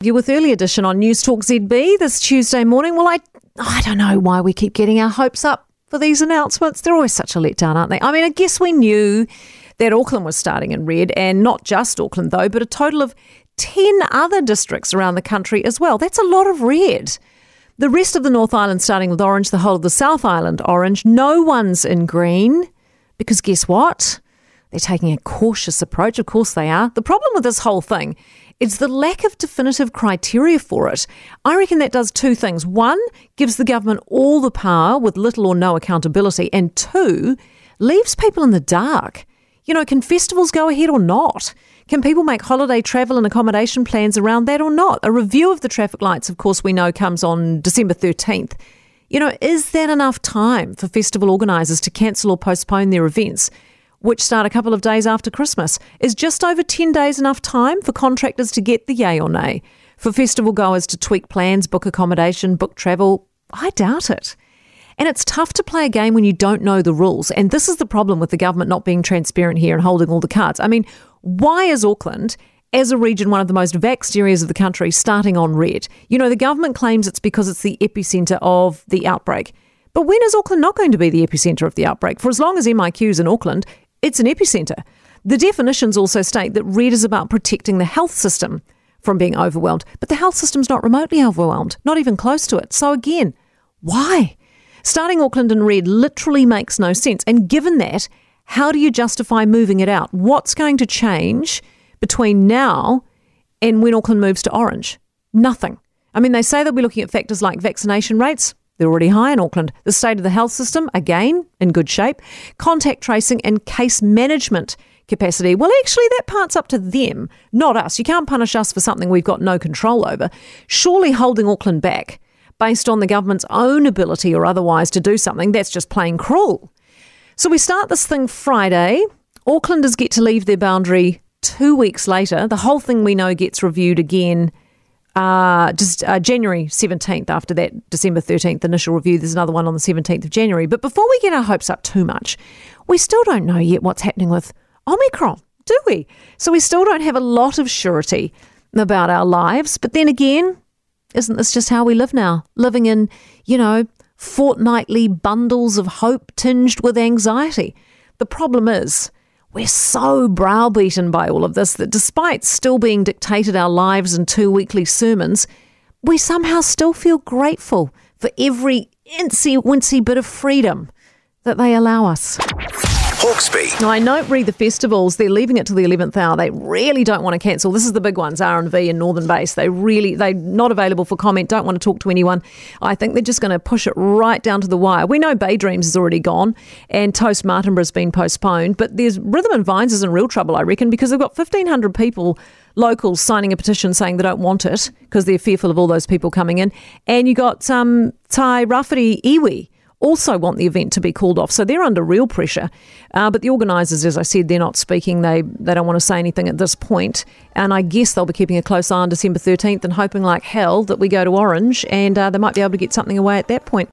You with early edition on News Talk ZB this Tuesday morning. Well, I I don't know why we keep getting our hopes up for these announcements. They're always such a letdown, aren't they? I mean, I guess we knew that Auckland was starting in red, and not just Auckland though, but a total of ten other districts around the country as well. That's a lot of red. The rest of the North Island starting with orange, the whole of the South Island orange. No one's in green because guess what? They're taking a cautious approach. Of course they are. The problem with this whole thing it's the lack of definitive criteria for it. I reckon that does two things. One, gives the government all the power with little or no accountability. And two, leaves people in the dark. You know, can festivals go ahead or not? Can people make holiday travel and accommodation plans around that or not? A review of the traffic lights, of course, we know comes on December 13th. You know, is that enough time for festival organisers to cancel or postpone their events? Which start a couple of days after Christmas. Is just over 10 days enough time for contractors to get the yay or nay? For festival goers to tweak plans, book accommodation, book travel? I doubt it. And it's tough to play a game when you don't know the rules. And this is the problem with the government not being transparent here and holding all the cards. I mean, why is Auckland, as a region, one of the most vaxxed areas of the country, starting on red? You know, the government claims it's because it's the epicentre of the outbreak. But when is Auckland not going to be the epicentre of the outbreak? For as long as MIQ's in Auckland, it's an epicentre. The definitions also state that red is about protecting the health system from being overwhelmed, but the health system's not remotely overwhelmed, not even close to it. So again, why? Starting Auckland in red literally makes no sense. And given that, how do you justify moving it out? What's going to change between now and when Auckland moves to orange? Nothing. I mean, they say they'll be looking at factors like vaccination rates. They're already high in Auckland. The state of the health system, again, in good shape. Contact tracing and case management capacity. Well, actually, that part's up to them, not us. You can't punish us for something we've got no control over. Surely holding Auckland back based on the government's own ability or otherwise to do something, that's just plain cruel. So we start this thing Friday. Aucklanders get to leave their boundary two weeks later. The whole thing we know gets reviewed again uh, just uh, January 17th after that December 13th initial review. There's another one on the 17th of January. But before we get our hopes up too much, we still don't know yet what's happening with Omicron, do we? So we still don't have a lot of surety about our lives. But then again, isn't this just how we live now? Living in, you know, fortnightly bundles of hope tinged with anxiety. The problem is, we're so browbeaten by all of this that despite still being dictated our lives in two weekly sermons, we somehow still feel grateful for every incy wincy bit of freedom that they allow us. Now, I note read the festivals, they're leaving it to the 11th hour. They really don't want to cancel. This is the big ones, R&V and Northern Bass. They really, they're not available for comment, don't want to talk to anyone. I think they're just going to push it right down to the wire. We know Bay Dreams is already gone and Toast Martinborough's been postponed, but there's Rhythm and Vines is in real trouble, I reckon, because they've got 1,500 people locals signing a petition saying they don't want it because they're fearful of all those people coming in. And you got um, Tai Rafferty Iwi also want the event to be called off. So they're under real pressure. Uh, but the organisers, as I said, they're not speaking. They they don't want to say anything at this point. And I guess they'll be keeping a close eye on December 13th and hoping like hell that we go to Orange and uh, they might be able to get something away at that point.